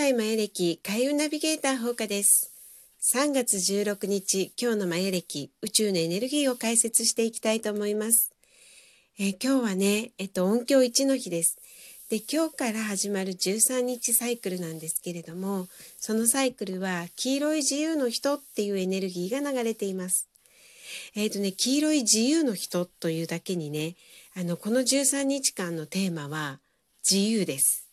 代マヤ暦開運ナビゲーター放課です。3月16日、今日のマヤ暦宇宙のエネルギーを解説していきたいと思います。え今日はね、えっと、音響1の日です。で、今日から始まる13日サイクルなんですけれども、そのサイクルは黄色い自由の人っていうエネルギーが流れています。えっ、とね、黄色い自由の人というだけにね、あの、この13日間のテーマは自由です。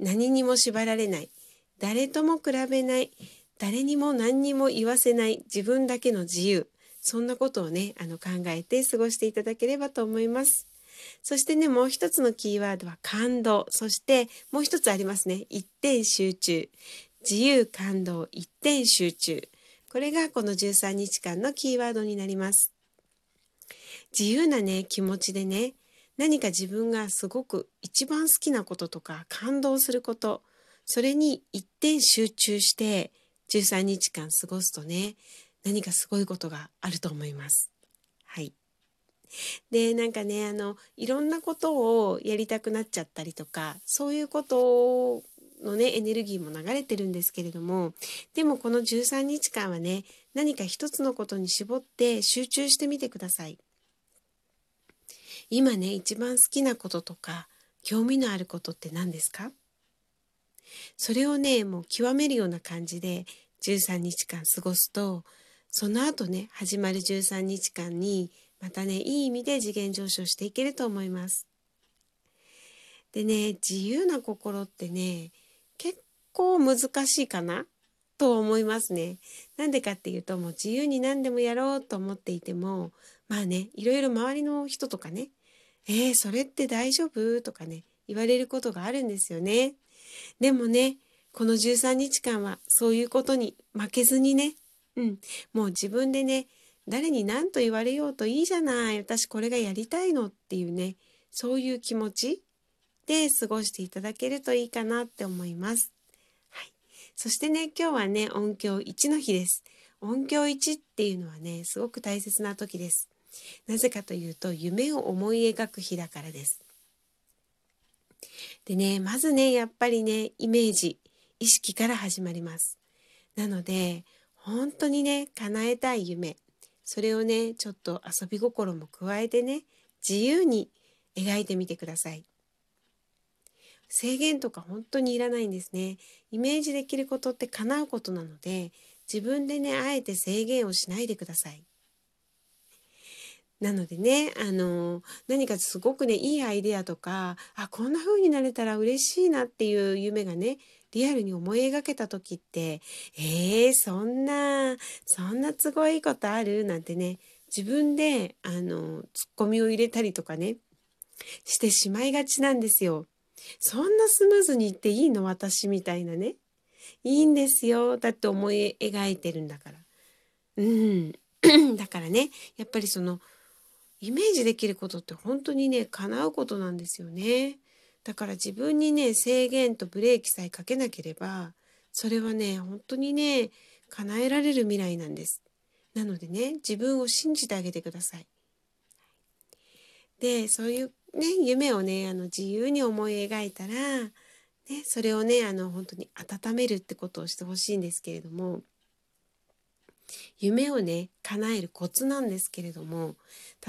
何にも縛られない。誰とも比べない。誰にも何にも言わせない。自分だけの自由。そんなことをねあの考えて過ごしていただければと思います。そしてねもう一つのキーワードは感動。そしてもう一つありますね。一点集中。自由感動一点集中。これがこの13日間のキーワードになります。自由なね気持ちでね何か自分がすごく一番好きなこととか感動することそれに一点集中して13日間過ごすとね何かすごいことがあると思います。はい。でなんかねあのいろんなことをやりたくなっちゃったりとかそういうことのねエネルギーも流れてるんですけれどもでもこの13日間はね何か一つのことに絞って集中してみてください。今ね一番好きなこととか興味のあることって何ですか？それをねもう極めるような感じで13日間過ごすとその後ね始まる13日間にまたねいい意味で次元上昇していけると思います。でね自由な心ってね結構難しいかな？と思いますね。なんでかっていうともう自由に何でもやろうと思っていてもまあねいろいろ周りの人とかねえー、それって大丈夫？とかね、言われることがあるんですよね。でもね、この13日間はそういうことに負けずにね、うん、もう自分でね、誰に何と言われようといいじゃない、私これがやりたいのっていうね、そういう気持ちで過ごしていただけるといいかなって思います。はい。そしてね、今日はね、音響1の日です。音響1っていうのはね、すごく大切な時です。なぜかというと夢を思い描く日だからです。でねまずねやっぱりねイメージ意識から始まります。なので本当にね叶えたい夢それをねちょっと遊び心も加えてね自由に描いてみてください。制限とか本当にいらないんですね。イメージできることって叶うことなので自分でねあえて制限をしないでください。なのでね、あの、何かすごくね、いいアイデアとか、あ、こんな風になれたら嬉しいなっていう夢がね、リアルに思い描けた時って、えー、そんな、そんな都合いいことある？なんてね、自分で、あの、ツッコミを入れたりとかね、してしまいがちなんですよ。そんなスムーズにいっていいの？私みたいなね。いいんですよ。だって思い描いてるんだから。うん。だからね、やっぱりその、イメージできることって本当にね叶うことなんですよね。だから自分にね制限とブレーキさえかけなければそれはね本当にね叶えられる未来なんです。なのでね自分を信じてあげてください。でそういうね夢をねあの自由に思い描いたら、ね、それをねあの本当に温めるってことをしてほしいんですけれども夢をね叶えるコツなんですけれども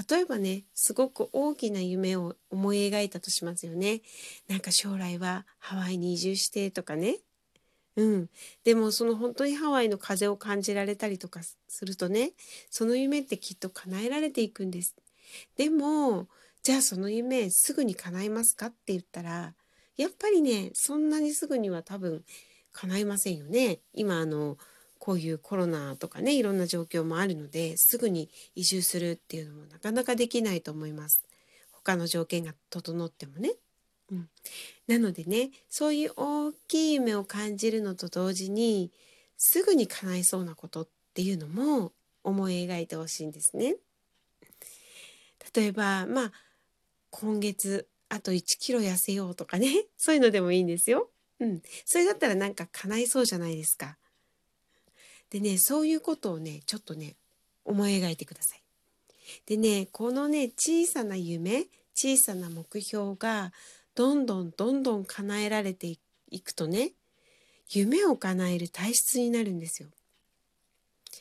例えばねすごく大きな夢を思い描いたとしますよね。なんか将来はハワイに移住してとかね。うん。でもその本当にハワイの風を感じられたりとかするとねその夢ってきっと叶えられていくんです。でもじゃあその夢すぐに叶いますかって言ったらやっぱりねそんなにすぐには多分叶いませんよね。今あのこういうコロナとかねいろんな状況もあるのですぐに移住するっていうのもなかなかできないと思います。他の条件が整ってもね。うん、なのでねそういう大きい夢を感じるのと同時にすぐに叶いそうなことっていうのも思い描いてほしいんですね。例えばまあ今月あと1キロ痩せようとかねそういうのでもいいんですよ。うん、それだったらなんか叶いそうじゃないですか。でねそういうことをねちょっとね思い描いてください。でねこのね小さな夢小さな目標がどんどんどんどん叶えられていくとね夢を叶える体質になるんですよ。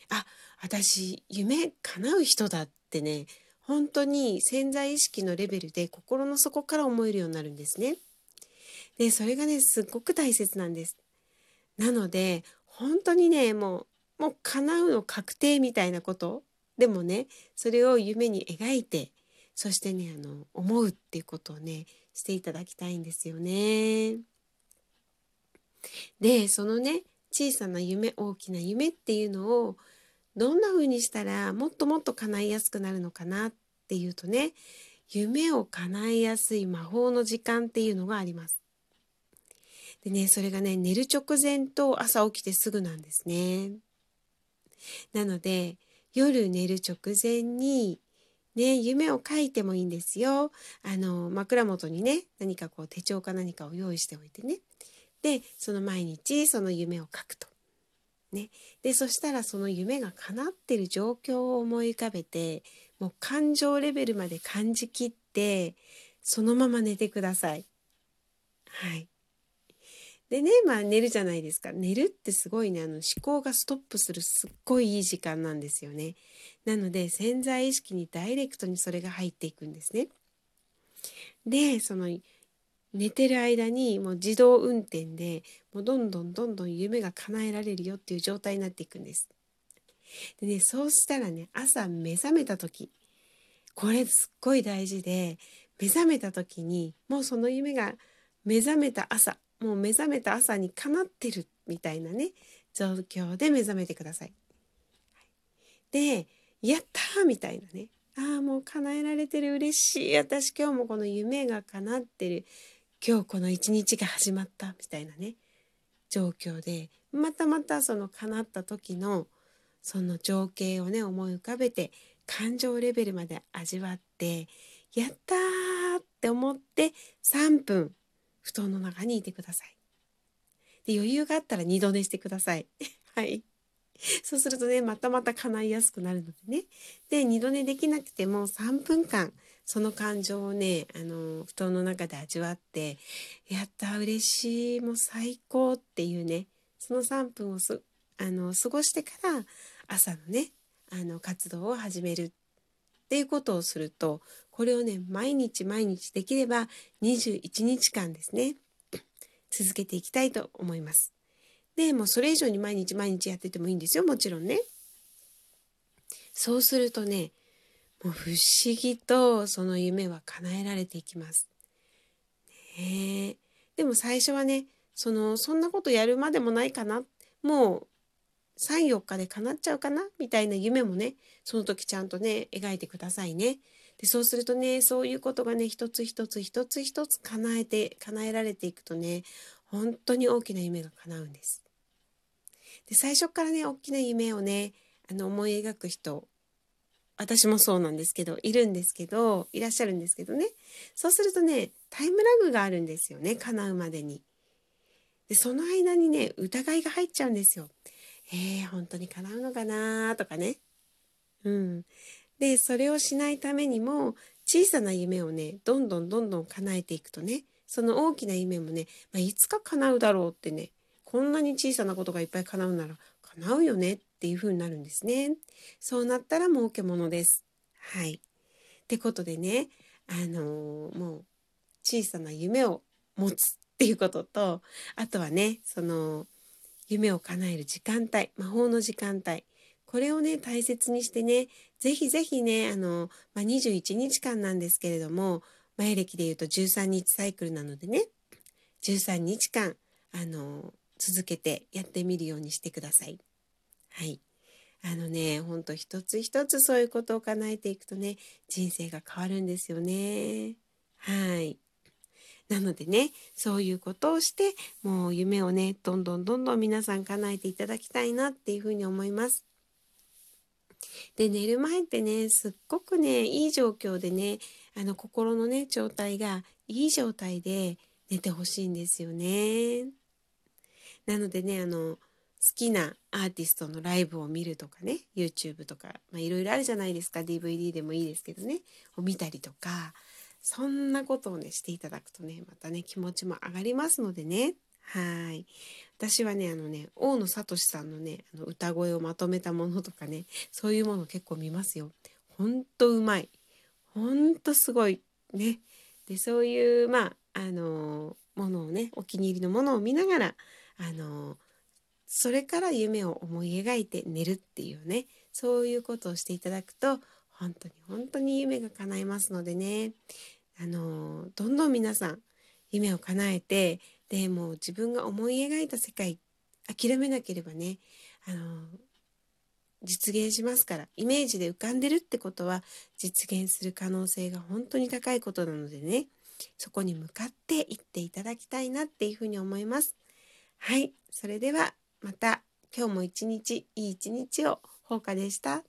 あ私夢叶う人だってね本当に潜在意識のレベルで心の底から思えるようになるんですね。でそれがねすっごく大切なんです。なので本当にねもうもう叶うの確定みたいなこと？でもねそれを夢に描いてそしてねあの思うっていうことをねしていただきたいんですよね。でそのね小さな夢大きな夢っていうのをどんな風にしたらもっともっと叶いやすくなるのかなっていうとね夢を叶えやすい魔法の時間っていうのがあります。でね、それがね、寝る直前と朝起きてすぐなんですね。なので、夜寝る直前に、ね、夢を書いてもいいんですよ。あの、枕元にね、何かこう手帳か何かを用意しておいてね。で、その毎日その夢を書くと。ね。で、そしたらその夢が叶ってる状況を思い浮かべて、もう感情レベルまで感じきって、そのまま寝てください。はい。でね、まあ寝るじゃないですか。寝るってすごいね、あの思考がストップするすっごいいい時間なんですよね。なので潜在意識にダイレクトにそれが入っていくんですね。で、その寝てる間にもう自動運転でもうどんどんどんどん夢が叶えられるよっていう状態になっていくんです。でね、そうしたらね、朝目覚めた時、これすっごい大事で、目覚めた時にもうその夢が目覚めた朝もう目覚めた朝にかなってるみたいなね状況で目覚めてください。でやったみたいなね。ああもう叶えられてる。嬉しい。私今日もこの夢が叶ってる。今日この一日が始まったみたいなね。状況でまたまたその叶った時のその情景をね思い浮かべて感情レベルまで味わってやったーって思って3分布団の中にいてください。で余裕があったら二度寝してください。はい。そうするとね、またまた叶いやすくなるのでね。で、二度寝できなくても3分間、その感情をね、あの、布団の中で味わって、やった、嬉しい、もう最高っていうね、その3分をす、あの、過ごしてから、朝のね、あの、活動を始めるっていうことをすると、これをね、毎日毎日できれば21日間ですね、続けていきたいと思います。で、もうそれ以上に毎日毎日やっててもいいんですよ、もちろんね。そうするとね、もう不思議とその夢は叶えられていきます。ねでも最初はね、その、そんなことやるまでもないかな。もう3、4日で叶っちゃうかな？みたいな夢もね、その時ちゃんとね、描いてくださいね。でそうするとねそういうことがね一つ一つ一つ一つ叶えて叶えられていくとね本当に大きな夢が叶うんです。で最初からね大きな夢をねあの思い描く人私もそうなんですけどいるんですけどいらっしゃるんですけどねそうするとねタイムラグがあるんですよね叶うまでに。でその間にね疑いが入っちゃうんですよ。えー、本当に叶うのかなとかね。うん。でそれをしないためにも小さな夢をねどんどんどんどん叶えていくとねその大きな夢もね、まあ、いつか叶うだろうってねこんなに小さなことがいっぱい叶うなら叶うよねっていう風になるんですね。そうなったら儲けものです。はい。ってことでね、あのー、もう小さな夢を持つっていうことと、あとはね、その夢を叶える時間帯、魔法の時間帯、これをね、大切にしてね、ぜひぜひね、あの、まあ、21日間なんですけれども、前歴で言うと13日サイクルなのでね、13日間、あの、続けてやってみるようにしてください。はい。あのね、ほんと一つ一つそういうことを叶えていくとね、人生が変わるんですよね。はい。なのでね、そういうことをして、もう夢をね、どんどんどんどん皆さん叶えていただきたいなっていうふうに思います。で寝る前ってねすっごくねいい状況でねあの心のね状態がいい状態で寝てほしいんですよね。なのでねあの好きなアーティストのライブを見るとかね YouTube とかいろいろあるじゃないですか DVD でもいいですけどねを見たりとかそんなことをねしていただくとねまたね気持ちも上がりますのでね。はい。私はねあのね大野聡さんのねあの歌声をまとめたものとかねそういうもの結構見ますよ。ほんとうまい。ほんとすごい。ね。でそういうまああのものをねお気に入りのものを見ながらあのそれから夢を思い描いて寝るっていうねそういうことをしていただくと本当に本当に夢が叶いますのでねあのどんどん皆さん夢を叶えてでも自分が思い描いた世界諦めなければねあの実現しますからイメージで浮かんでるってことは実現する可能性が本当に高いことなのでねそこに向かっていっていただきたいなっていうふうに思います。はいそれではまた今日も一日いい一日を放課でした。